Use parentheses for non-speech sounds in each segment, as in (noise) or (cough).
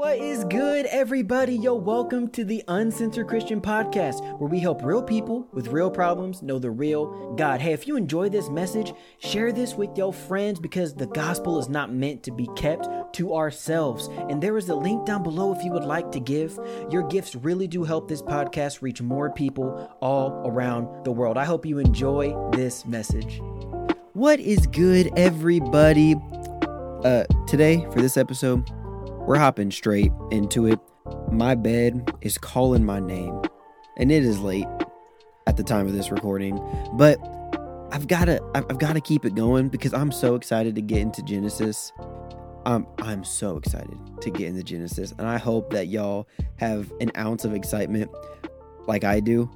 What is good, everybody? Yo, welcome to the Uncensored Christian Podcast, where we help real people with real problems know the real God. Hey, if you enjoy this message, share this with your friends because the gospel is not meant to be kept to ourselves. And there is a link down below if you would like to give. Your gifts really do help this podcast reach more people all around the world. I hope you enjoy this message. What is good, everybody? Uh, today, for this episode, we're hopping straight into it. My bed is calling my name, and it is late at the time of this recording, but I've got to I've got to keep it going because I'm so excited to get into Genesis. Um, I'm so excited to get into Genesis, and I hope that y'all have an ounce of excitement like I do.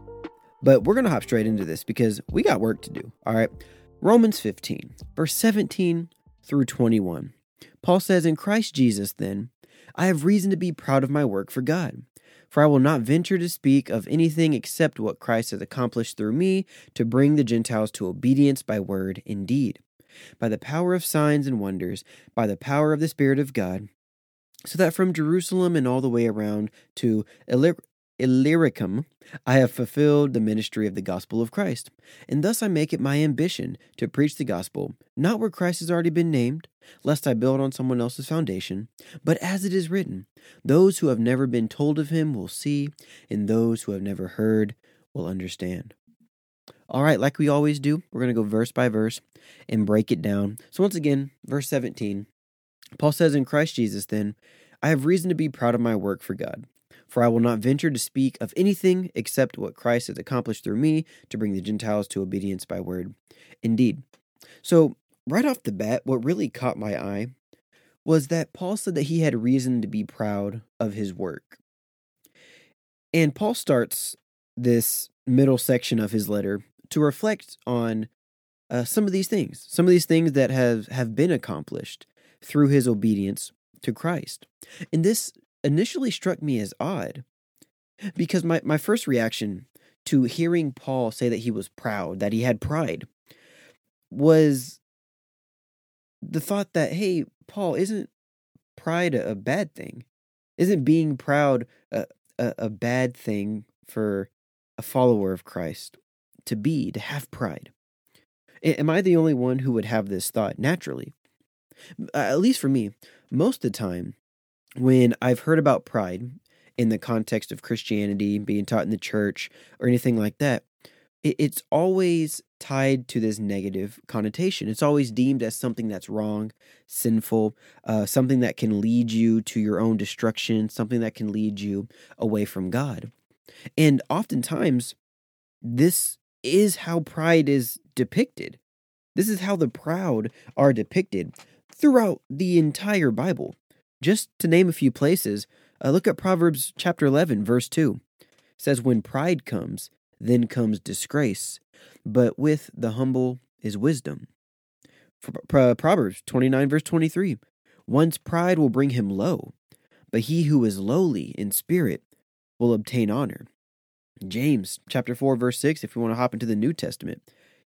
But we're gonna hop straight into this because we got work to do. All right, Romans 15, verse 17 through 21. Paul says, In Christ Jesus, then, I have reason to be proud of my work for God. For I will not venture to speak of anything except what Christ has accomplished through me to bring the Gentiles to obedience by word and deed, by the power of signs and wonders, by the power of the Spirit of God, so that from Jerusalem and all the way around to Illyricum, I have fulfilled the ministry of the gospel of Christ, and thus I make it my ambition to preach the gospel, not where Christ has already been named, lest I build on someone else's foundation, but as it is written, those who have never been told of him will see, and those who have never heard will understand. All right, like we always do, we're going to go verse by verse and break it down. So, once again, verse 17, Paul says, In Christ Jesus, then, I have reason to be proud of my work for God. For I will not venture to speak of anything except what Christ has accomplished through me to bring the Gentiles to obedience by word. Indeed. So, right off the bat, what really caught my eye was that Paul said that he had reason to be proud of his work. And Paul starts this middle section of his letter to reflect on uh, some of these things, some of these things that have, have been accomplished through his obedience to Christ. And this initially struck me as odd because my, my first reaction to hearing Paul say that he was proud, that he had pride, was the thought that, hey, Paul, isn't pride a, a bad thing? Isn't being proud a, a, a bad thing for a follower of Christ to be, to have pride? Am I the only one who would have this thought naturally? At least for me, most of the time, when I've heard about pride in the context of Christianity, being taught in the church, or anything like that, it's always tied to this negative connotation. It's always deemed as something that's wrong, sinful, uh, something that can lead you to your own destruction, something that can lead you away from God. And oftentimes, this is how pride is depicted. This is how the proud are depicted throughout the entire Bible. Just to name a few places, uh, look at Proverbs chapter 11, verse 2. It says, When pride comes, then comes disgrace, but with the humble is wisdom. Proverbs 29, verse 23. One's pride will bring him low, but he who is lowly in spirit will obtain honor. James chapter 4, verse 6, if you want to hop into the New Testament,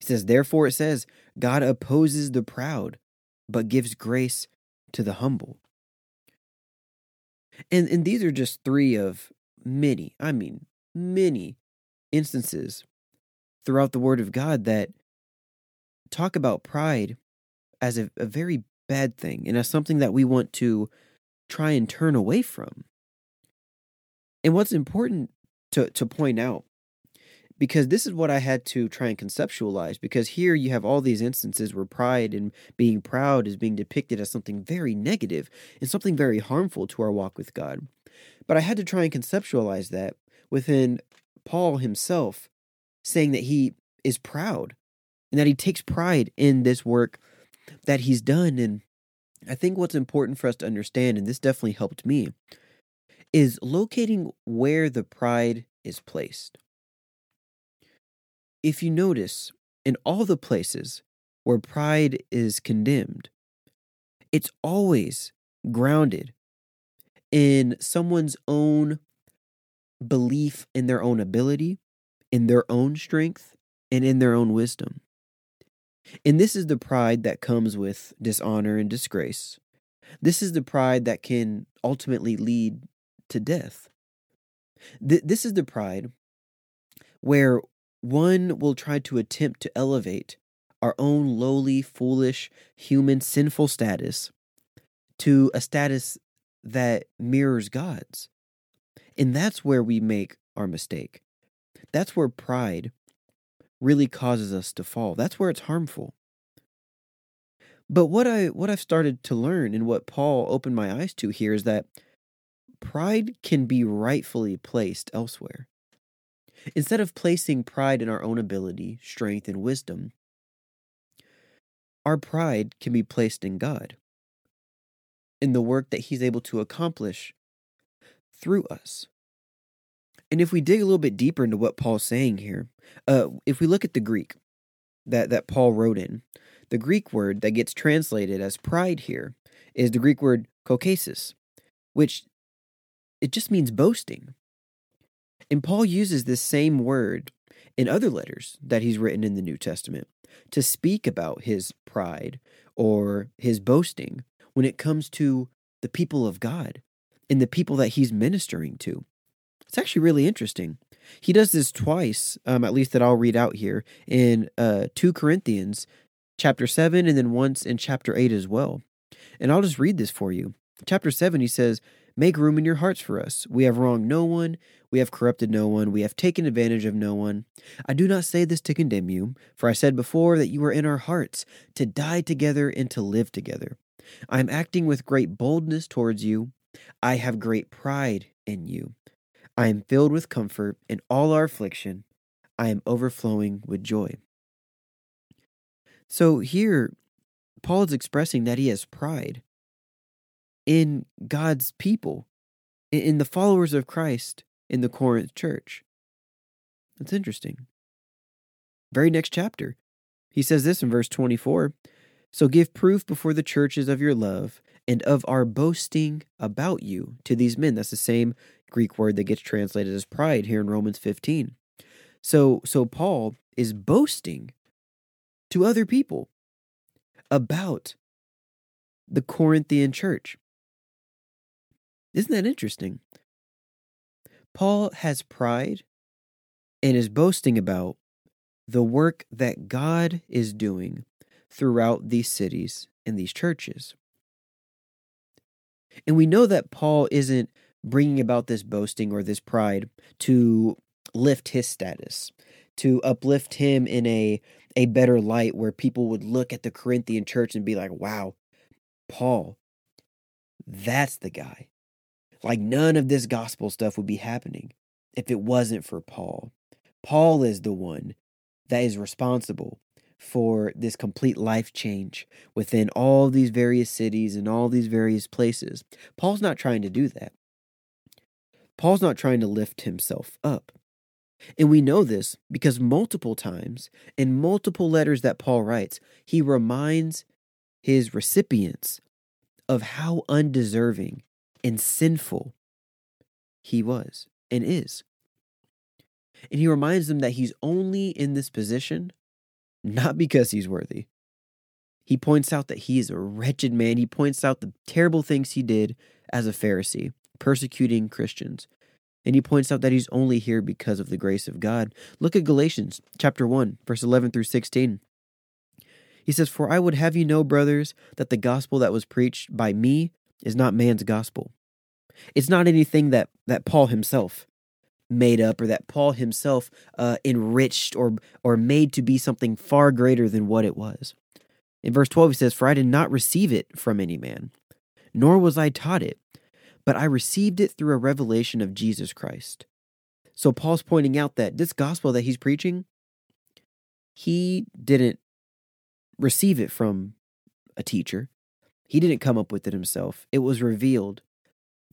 he says, Therefore it says, God opposes the proud, but gives grace to the humble. And and these are just three of many, I mean, many instances throughout the word of God that talk about pride as a, a very bad thing and as something that we want to try and turn away from. And what's important to, to point out because this is what I had to try and conceptualize. Because here you have all these instances where pride and being proud is being depicted as something very negative and something very harmful to our walk with God. But I had to try and conceptualize that within Paul himself saying that he is proud and that he takes pride in this work that he's done. And I think what's important for us to understand, and this definitely helped me, is locating where the pride is placed. If you notice, in all the places where pride is condemned, it's always grounded in someone's own belief in their own ability, in their own strength, and in their own wisdom. And this is the pride that comes with dishonor and disgrace. This is the pride that can ultimately lead to death. Th- this is the pride where one will try to attempt to elevate our own lowly, foolish, human, sinful status to a status that mirrors God's. And that's where we make our mistake. That's where pride really causes us to fall. That's where it's harmful. But what I what I've started to learn and what Paul opened my eyes to here is that pride can be rightfully placed elsewhere. Instead of placing pride in our own ability, strength, and wisdom, our pride can be placed in God, in the work that He's able to accomplish through us. And if we dig a little bit deeper into what Paul's saying here, uh, if we look at the Greek that, that Paul wrote in, the Greek word that gets translated as pride here is the Greek word kauchesis, which it just means boasting. And Paul uses this same word in other letters that he's written in the New Testament to speak about his pride or his boasting when it comes to the people of God and the people that he's ministering to. It's actually really interesting. He does this twice, um, at least that I'll read out here in uh, 2 Corinthians chapter 7 and then once in chapter 8 as well. And I'll just read this for you. Chapter 7, he says, Make room in your hearts for us. We have wronged no one. We have corrupted no one. We have taken advantage of no one. I do not say this to condemn you, for I said before that you were in our hearts, to die together and to live together. I am acting with great boldness towards you. I have great pride in you. I am filled with comfort in all our affliction. I am overflowing with joy. So here, Paul is expressing that he has pride in God's people, in the followers of Christ in the Corinth church. That's interesting. Very next chapter, he says this in verse 24 So give proof before the churches of your love and of our boasting about you to these men. That's the same Greek word that gets translated as pride here in Romans 15. So, so Paul is boasting to other people about the Corinthian church. Isn't that interesting? Paul has pride and is boasting about the work that God is doing throughout these cities and these churches. And we know that Paul isn't bringing about this boasting or this pride to lift his status, to uplift him in a, a better light where people would look at the Corinthian church and be like, wow, Paul, that's the guy. Like none of this gospel stuff would be happening if it wasn't for Paul. Paul is the one that is responsible for this complete life change within all these various cities and all these various places. Paul's not trying to do that. Paul's not trying to lift himself up. And we know this because multiple times in multiple letters that Paul writes, he reminds his recipients of how undeserving and sinful he was and is. And he reminds them that he's only in this position not because he's worthy. He points out that he is a wretched man. He points out the terrible things he did as a Pharisee, persecuting Christians. And he points out that he's only here because of the grace of God. Look at Galatians chapter 1, verse 11 through 16. He says, For I would have you know, brothers, that the gospel that was preached by me is not man's gospel. It's not anything that, that Paul himself made up or that Paul himself uh, enriched or, or made to be something far greater than what it was. In verse 12, he says, For I did not receive it from any man, nor was I taught it, but I received it through a revelation of Jesus Christ. So Paul's pointing out that this gospel that he's preaching, he didn't receive it from a teacher. He didn't come up with it himself. It was revealed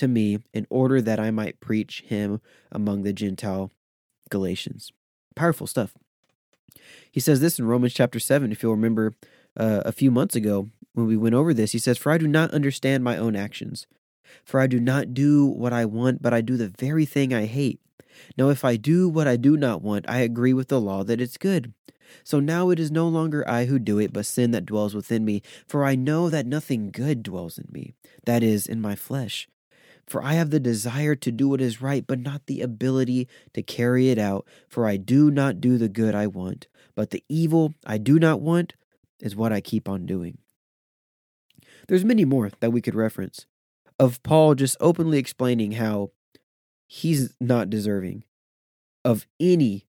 to me in order that I might preach him among the Gentile Galatians. Powerful stuff. He says this in Romans chapter 7, if you'll remember uh, a few months ago when we went over this. He says, For I do not understand my own actions. For I do not do what I want, but I do the very thing I hate. Now, if I do what I do not want, I agree with the law that it's good. So now it is no longer I who do it, but sin that dwells within me. For I know that nothing good dwells in me, that is, in my flesh. For I have the desire to do what is right, but not the ability to carry it out. For I do not do the good I want, but the evil I do not want is what I keep on doing. There's many more that we could reference of Paul just openly explaining how he's not deserving of any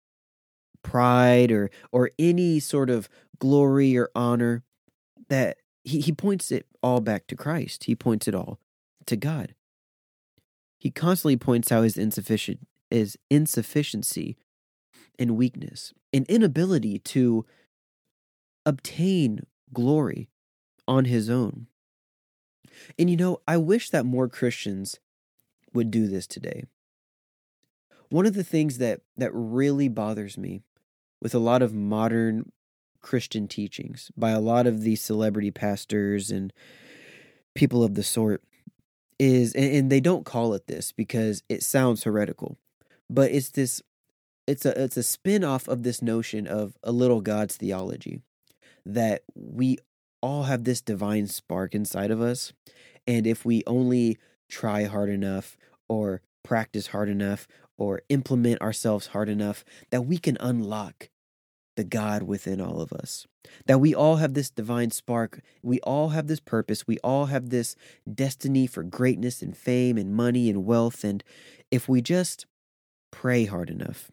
pride or or any sort of glory or honor that he, he points it all back to Christ. He points it all to God. He constantly points out his insufficient his insufficiency and weakness, an inability to obtain glory on his own. And you know, I wish that more Christians would do this today. One of the things that that really bothers me with a lot of modern Christian teachings by a lot of these celebrity pastors and people of the sort is and, they don't call it this because it sounds heretical but it's this it's a it's a spin-off of this notion of a little god's theology that we all have this divine spark inside of us and if we only try hard enough or practice hard enough or implement ourselves hard enough that we can unlock the God within all of us. That we all have this divine spark. We all have this purpose. We all have this destiny for greatness and fame and money and wealth. And if we just pray hard enough,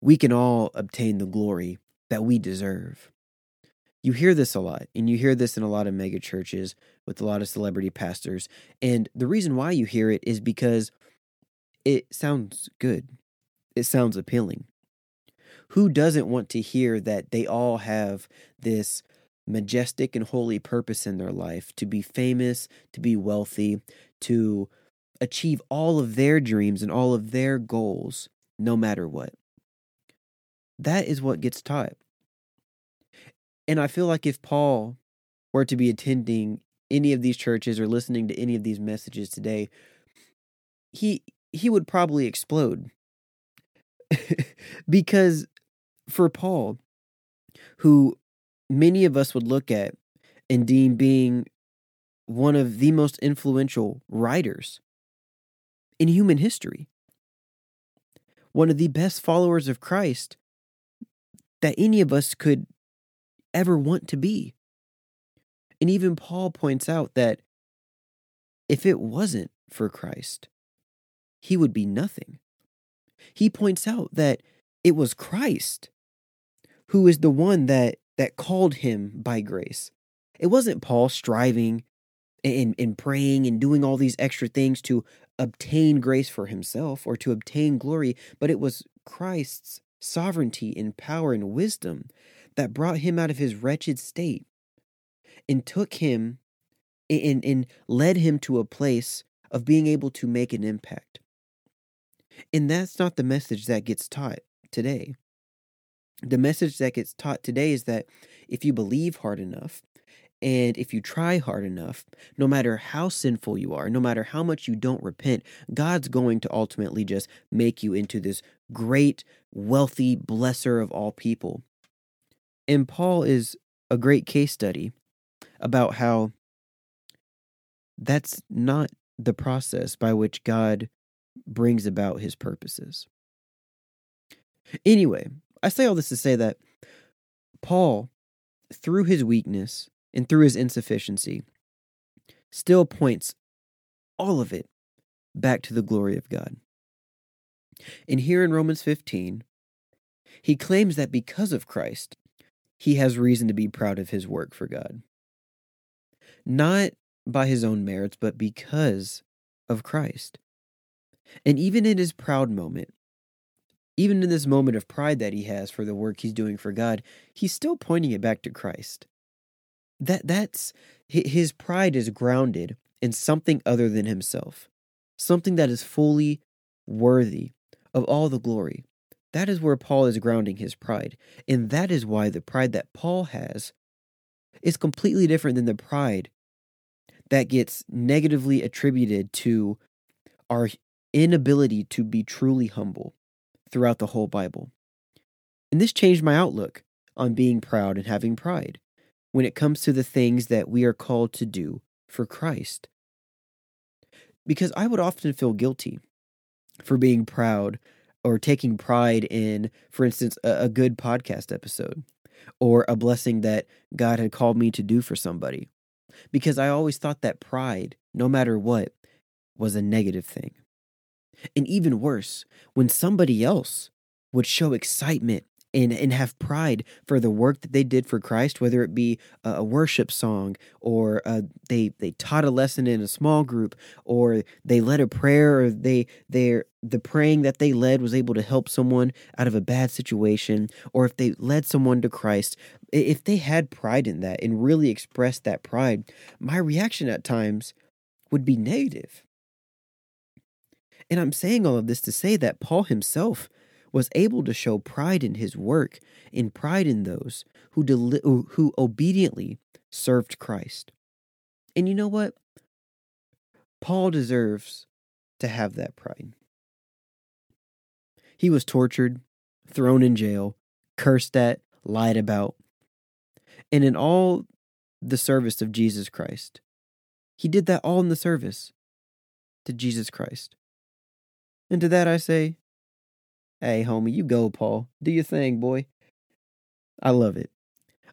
we can all obtain the glory that we deserve. You hear this a lot, and you hear this in a lot of mega churches with a lot of celebrity pastors. And the reason why you hear it is because it sounds good, it sounds appealing who doesn't want to hear that they all have this majestic and holy purpose in their life to be famous, to be wealthy, to achieve all of their dreams and all of their goals, no matter what? That is what gets taught. And I feel like if Paul were to be attending any of these churches or listening to any of these messages today, he he would probably explode. (laughs) because for Paul, who many of us would look at and deem being one of the most influential writers in human history, one of the best followers of Christ that any of us could ever want to be. And even Paul points out that if it wasn't for Christ, he would be nothing. He points out that it was Christ who is the one that that called him by grace. It wasn't Paul striving and, and praying and doing all these extra things to obtain grace for himself or to obtain glory, but it was Christ's sovereignty and power and wisdom that brought him out of his wretched state and took him and, and led him to a place of being able to make an impact. And that's not the message that gets taught today the message that gets taught today is that if you believe hard enough and if you try hard enough, no matter how sinful you are, no matter how much you don't repent, God's going to ultimately just make you into this great, wealthy blesser of all people. And Paul is a great case study about how that's not the process by which God brings about his purposes. Anyway, I say all this to say that Paul, through his weakness and through his insufficiency, still points all of it back to the glory of God. And here in Romans 15, he claims that because of Christ, he has reason to be proud of his work for God. Not by his own merits, but because of Christ. And even in his proud moment, even in this moment of pride that he has for the work he's doing for God, he's still pointing it back to Christ. That that's his pride is grounded in something other than himself, something that is fully worthy of all the glory. That is where Paul is grounding his pride. And that is why the pride that Paul has is completely different than the pride that gets negatively attributed to our inability to be truly humble throughout the whole Bible. And this changed my outlook on being proud and having pride when it comes to the things that we are called to do for Christ. Because I would often feel guilty for being proud or taking pride in, for instance, a, a, good podcast episode or a blessing that God had called me to do for somebody. Because I always thought that pride, no matter what, was a negative thing. And even worse, when somebody else would show excitement and, and have pride for the work that they did for Christ, whether it be a, worship song or uh, they they taught a lesson in a small group or they led a prayer or they they the praying that they led was able to help someone out of a bad situation or if they led someone to Christ if they had pride in that and really expressed that pride my reaction at times would be negative and I'm saying all of this to say that Paul himself was able to show pride in his work and pride in those who, deli- who obediently served Christ. And you know what? Paul deserves to have that pride. He was tortured, thrown in jail, cursed at, lied about. And in all the service of Jesus Christ, he did that all in the service to Jesus Christ. And to that I say, hey, homie, you go, Paul. Do your thing, boy. I love it.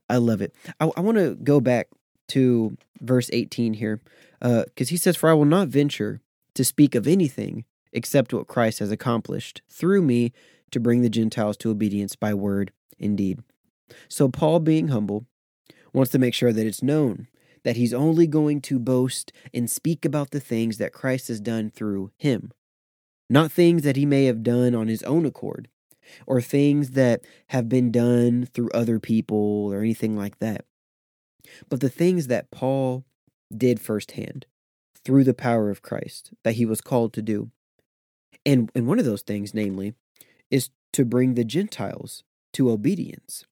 I love it. I, I want to go back to verse 18 here because uh, he says, For I will not venture to speak of anything except what Christ has accomplished through me to bring the Gentiles to obedience by word and deed. So, Paul, being humble, wants to make sure that it's known that he's only going to boast and speak about the things that Christ has done through him not things that he may have done on his own accord or things that have been done through other people or anything like that, but the things that Paul did firsthand through the power of Christ that he was called to do. And, and one of those things, namely, is to bring the Gentiles to obedience.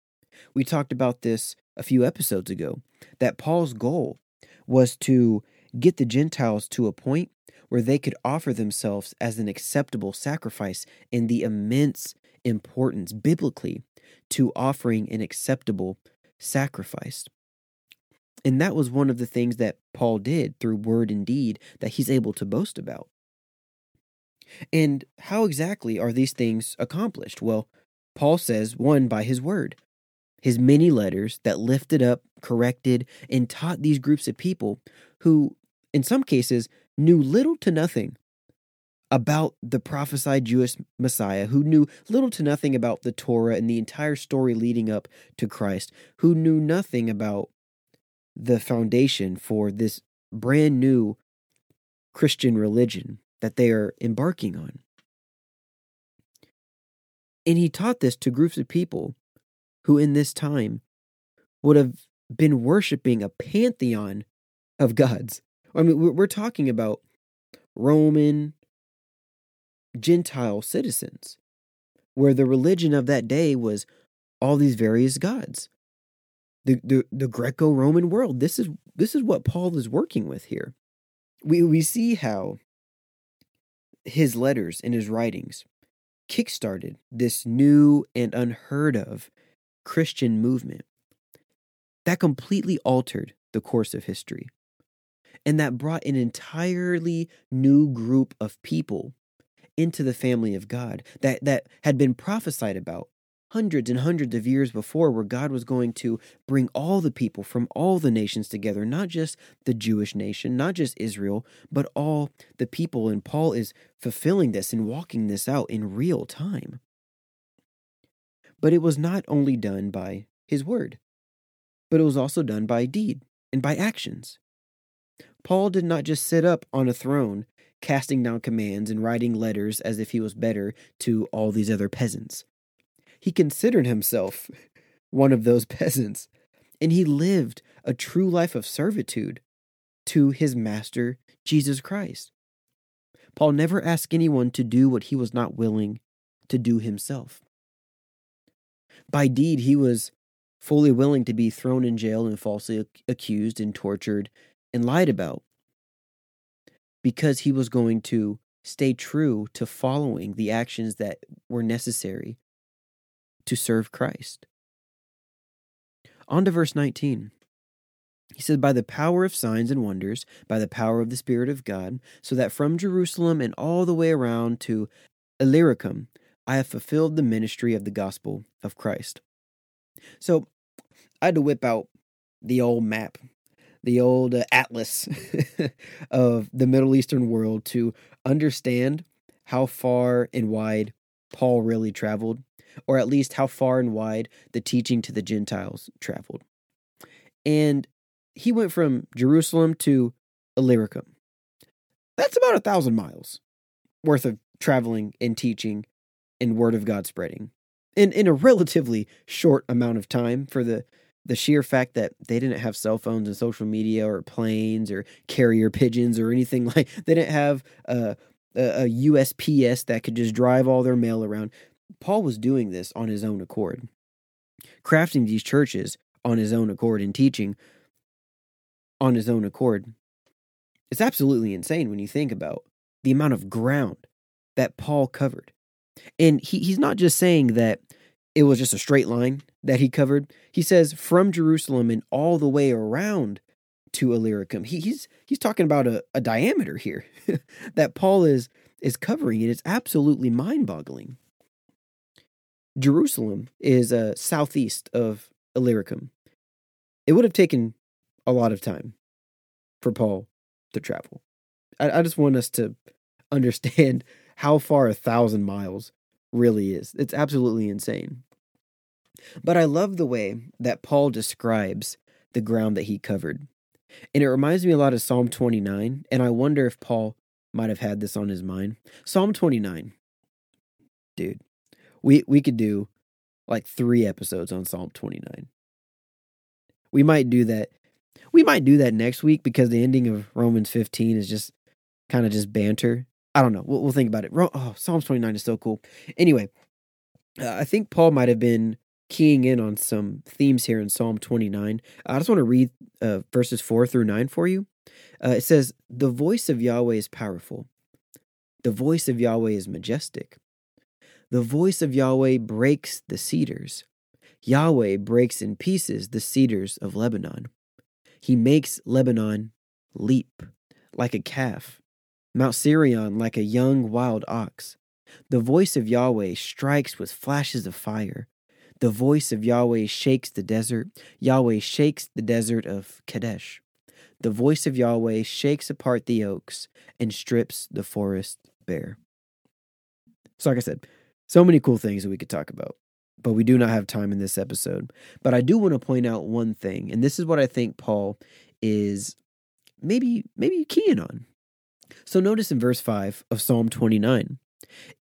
We talked about this a few episodes ago that Paul's goal was to get the Gentiles to a point where they could offer themselves as an acceptable sacrifice in the immense importance biblically to offering an acceptable sacrifice. And that was one of the things that Paul did through word and deed that he's able to boast about. And how exactly are these things accomplished? Well, Paul says, one, by his word. His many letters that lifted up, corrected, and taught these groups of people who, in some cases, knew little to nothing about the prophesied Jewish Messiah, who knew little to nothing about the Torah and the entire story leading up to Christ, who knew nothing about the foundation for this brand new Christian religion that they are embarking on. And he taught this to groups of people who, in this time, would have been worshiping a pantheon of gods I mean, we're talking about Roman Gentile citizens, where the religion of that day was all these various gods. The, the, the Greco-Roman world. This is this is what Paul is working with here. We we see how his letters and his writings kickstarted this new and unheard of Christian movement that completely altered the course of history and that brought an entirely new group of people into the family of God that, that had been prophesied about hundreds and hundreds of years before, where God was going to bring all the people from all the nations together, not just the Jewish nation, not just Israel, but all the people. And Paul is fulfilling this and walking this out in real time. But it was not only done by his word, but it was also done by deed and by actions. Paul did not just sit up on a throne, casting down commands and writing letters as if he was better to all these other peasants. He considered himself (laughs) one of those (laughs) peasants, and he lived a true life of servitude to his master, Jesus Christ. Paul never asked anyone to do what he was not willing to do himself. By deed, he was fully willing to be thrown in jail and falsely accused and tortured and lied about because he was going to stay true to following the actions that were necessary to serve Christ. On to verse 19. He said, By the power of signs and wonders, by the power of the Spirit of God, so that from Jerusalem and all the way around to Illyricum, I have fulfilled the ministry of the gospel of Christ. So I had to whip out the old map, the old uh, atlas (laughs) of the Middle Eastern world to understand how far and wide Paul really traveled, or at least how far and wide the teaching to the Gentiles traveled. And he went from Jerusalem to Illyricum. That's about a thousand miles worth of traveling and teaching and word of God spreading in, in a relatively short amount of time for the the sheer fact that they didn't have cell phones and social media or planes or carrier pigeons or anything (laughs) like they didn't have a, a, USPS that could just drive all their mail around. Paul was doing this on his own accord, crafting these churches on his own accord and teaching on his own accord. It's absolutely insane when you think about the amount of ground that Paul covered. And he, he's not just saying that it was just a straight line that he covered. He says from Jerusalem and all the way around to Illyricum. He, he's he's talking about a, a diameter here (laughs) that Paul is is covering, and it's absolutely mind-boggling. Jerusalem is uh, southeast of Illyricum. It would have taken a lot of time for Paul to travel. I, I just want us to understand (laughs) how far a thousand miles really is. It's absolutely insane. But I love the way that Paul describes the ground that he covered. And it reminds me a lot of Psalm 29, and I wonder if Paul might have had this on his mind. Psalm 29. Dude, we we could do like 3 episodes on Psalm 29. We might do that. We might do that next week because the ending of Romans 15 is just kind of just banter. I don't know. We'll, we'll think about it. Oh, Psalms 29 is so cool. Anyway, uh, I think Paul might have been keying in on some themes here in Psalm 29. I just want to read uh, verses 4 through 9 for you. Uh, it says, The voice of Yahweh is powerful, the voice of Yahweh is majestic. The voice of Yahweh breaks the cedars. Yahweh breaks in pieces the cedars of Lebanon. He makes Lebanon leap like a calf Mount Sirion like a young wild ox. The voice of Yahweh strikes with flashes of fire. The voice of Yahweh shakes the desert. Yahweh shakes the desert of Kadesh. The voice of Yahweh shakes apart the oaks and strips the forest bare. So, like I said, so many cool things that we could talk about, but we do not have time in this episode. But I do want to point out one thing, and this is what I think Paul is maybe maybe keying on so notice in verse 5 of Psalm 29,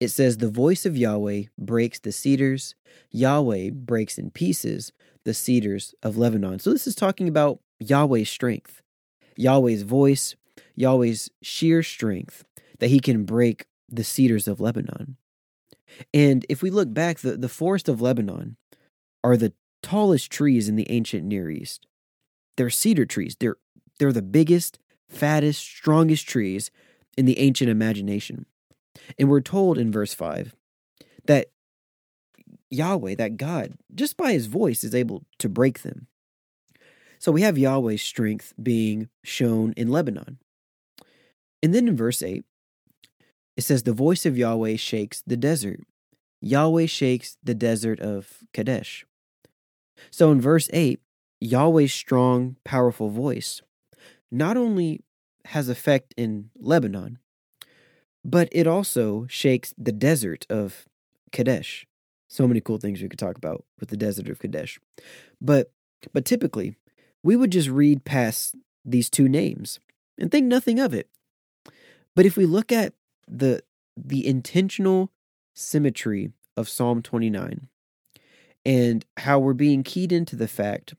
it says, The voice of Yahweh breaks the cedars, Yahweh breaks in pieces the cedars of Lebanon. So this is talking about Yahweh's strength, Yahweh's voice, Yahweh's sheer strength that he can break the cedars of Lebanon. And if we look back, the, the forest of Lebanon are the tallest trees in the ancient Near East. They're cedar trees. They're they're the biggest, fattest, strongest trees in the ancient imagination. And we're told in verse 5 that Yahweh, that God, just by his voice, is able to break them. So we have Yahweh's strength being shown in Lebanon. And then in verse 8, it says, The voice of Yahweh shakes the desert. Yahweh shakes the desert of Kadesh. So in verse 8, Yahweh's strong, powerful voice not only has effect in Lebanon, but it also shakes the desert of Kadesh. So many cool things we could talk about with the desert of Kadesh. But but typically, we would just read past these two names and think nothing of it. But if we look at the the intentional symmetry of Psalm 29 and how we're being keyed into the fact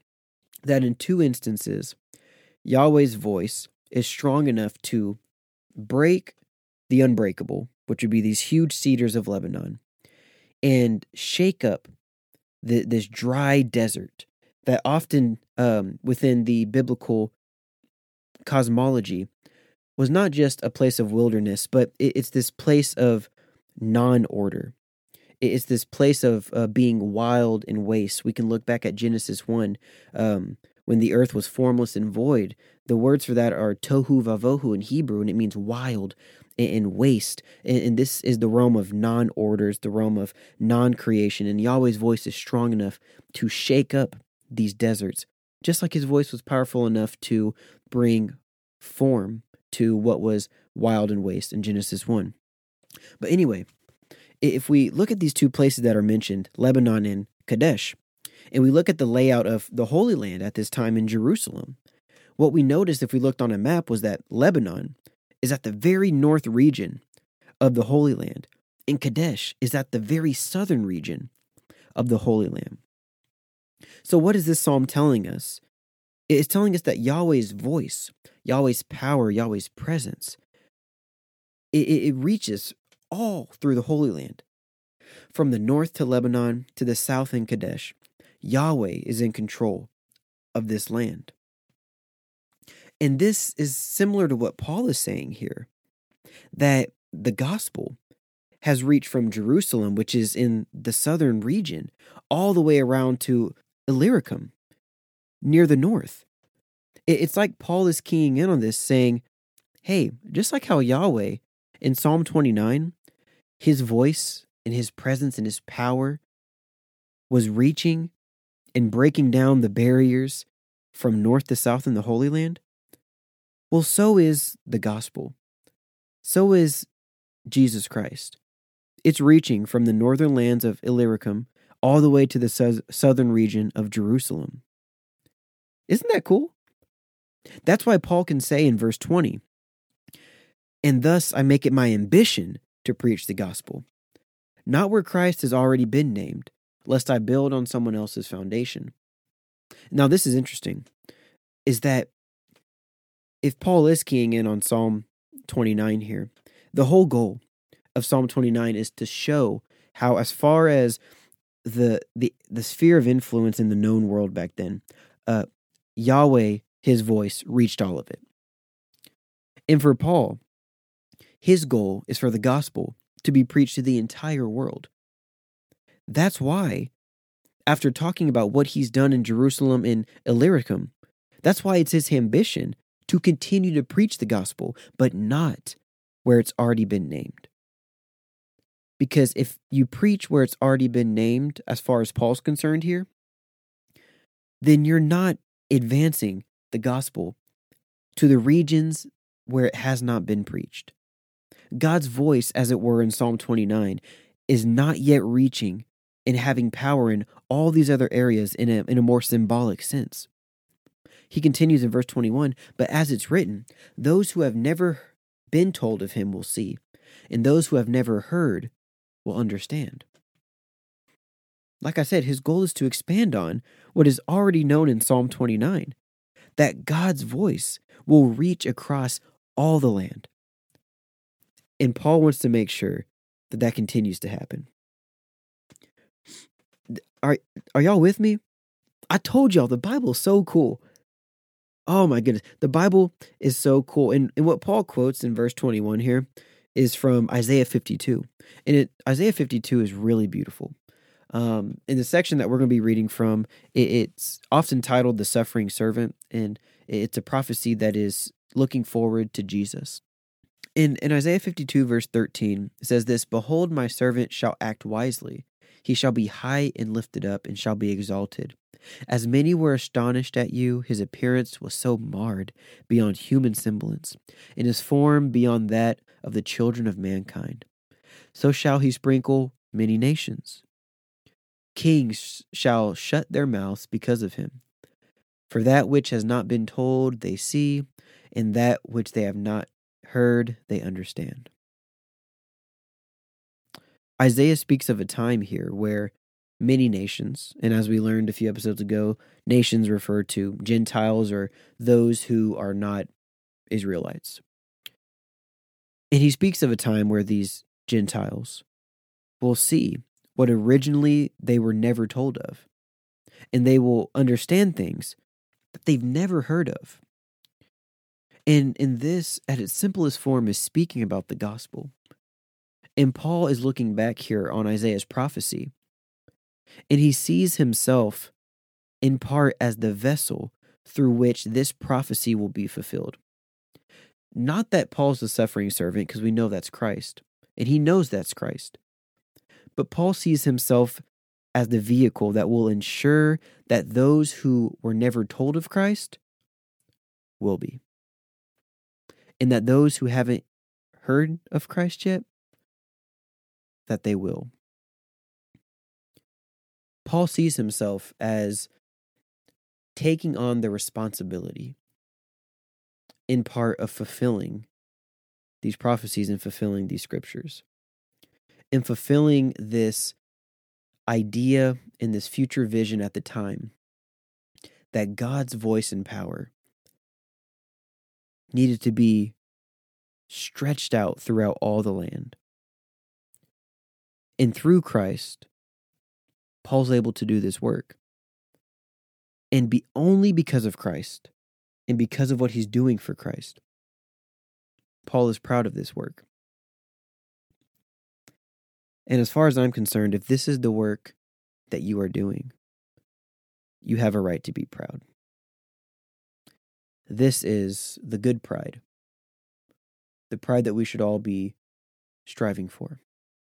that in two instances Yahweh's voice is strong enough to break the unbreakable, which would be these huge cedars of Lebanon, and shake up the, this dry desert that often um, within the biblical cosmology was not just a place of wilderness, but it, it's this place of non order. It's this place of uh, being wild and waste. We can look back at Genesis 1 um, when the earth was formless and void. The words for that are tohu vavohu in Hebrew, and it means wild and waste. And, this is the realm of non orders, the realm of non creation. And Yahweh's voice is strong enough to shake up these deserts, just like his voice was powerful enough to bring form to what was wild and waste in Genesis 1. But anyway, if we look at these two places that are mentioned, Lebanon and Kadesh, and we look at the layout of the Holy Land at this time in Jerusalem, what we noticed if we looked on a map was that Lebanon is at the very north region of the Holy Land, and Kadesh is at the very southern region of the Holy Land. So, what is this psalm telling us? It is telling us that Yahweh's voice, Yahweh's power, Yahweh's presence, it, it reaches all through the Holy Land. From the north to Lebanon to the south in Kadesh, Yahweh is in control of this land. And this is similar to what Paul is saying here that the gospel has reached from Jerusalem, which is in the southern region, all the way around to Illyricum, near the north. It's like Paul is keying in on this, saying, hey, just like how Yahweh in Psalm 29, his voice and his presence and his power was reaching and breaking down the barriers from north to south in the Holy Land, well, so is the gospel. So is Jesus Christ. It's reaching from the northern lands of Illyricum all the way to the su- southern region of Jerusalem. Isn't that cool? That's why Paul can say in verse 20, and thus I make it my ambition to preach the gospel, not where Christ has already been named, lest I build on someone else's foundation. Now, this is interesting, is that if Paul is keying in on Psalm 29 here, the whole goal of Psalm 29 is to show how, as far as the the the sphere of influence in the known world back then, uh, Yahweh, His voice reached all of it. And for Paul, his goal is for the gospel to be preached to the entire world. That's why, after talking about what he's done in Jerusalem in Illyricum, that's why it's his ambition to continue to preach the gospel, but not where it's already been named. Because if you preach where it's already been named, as far as Paul's concerned here, then you're not advancing the gospel to the regions where it has not been preached. God's voice, as it were in Psalm 29, is not yet reaching and having power in all these other areas in a, in a more symbolic sense. He continues in verse 21 But as it's written, those who have never been told of him will see, and those who have never heard will understand. Like I said, his goal is to expand on what is already known in Psalm 29 that God's voice will reach across all the land. And Paul wants to make sure that that continues to happen. Are, y'all with me? I told y'all the Bible's so cool. Oh my goodness. The Bible is so cool. And, and what Paul quotes in verse 21 here is from Isaiah 52. And it, Isaiah 52 is really beautiful. Um, in the section that we're going to be reading from, it, it's often titled The Suffering Servant, and it's a prophecy that is looking forward to Jesus. In, in Isaiah 52, verse 13, it says this Behold, my servant shall act wisely. He shall be high and lifted up, and shall be exalted. As many were astonished at you, his appearance was so marred beyond human semblance, and his form beyond that of the children of mankind. So shall he sprinkle many nations. Kings shall shut their mouths because of him. For that which has not been told they see, and that which they have not heard they understand. Isaiah speaks of a time here where many nations. And as we learned a few episodes ago, nations refer to Gentiles or those who are not Israelites. And he speaks of a time where these Gentiles will see what originally they were never told of, and they will understand things that they've never heard of. And in this, at its simplest form, is speaking about the gospel. And Paul is looking back here on Isaiah's prophecy, and he sees himself in part as the vessel through which this prophecy will be fulfilled. Not that Paul's the suffering servant, because we know that's Christ, and he knows that's Christ. But Paul sees himself as the vehicle that will ensure that those who were never told of Christ will be. And that those who haven't heard of Christ yet, that they will. Paul sees himself as taking on the responsibility in part of fulfilling these prophecies and fulfilling these scriptures. In fulfilling this idea in this future vision at the time that God's voice and power needed to be stretched out throughout all the land. And through Christ, Paul's able to do this work. And be only because of Christ and because of what he's doing for Christ. Paul is proud of this work. And as far as I'm concerned, if this is the work that you are doing, you have a right to be proud. This is the good pride, the pride that we should all be striving for.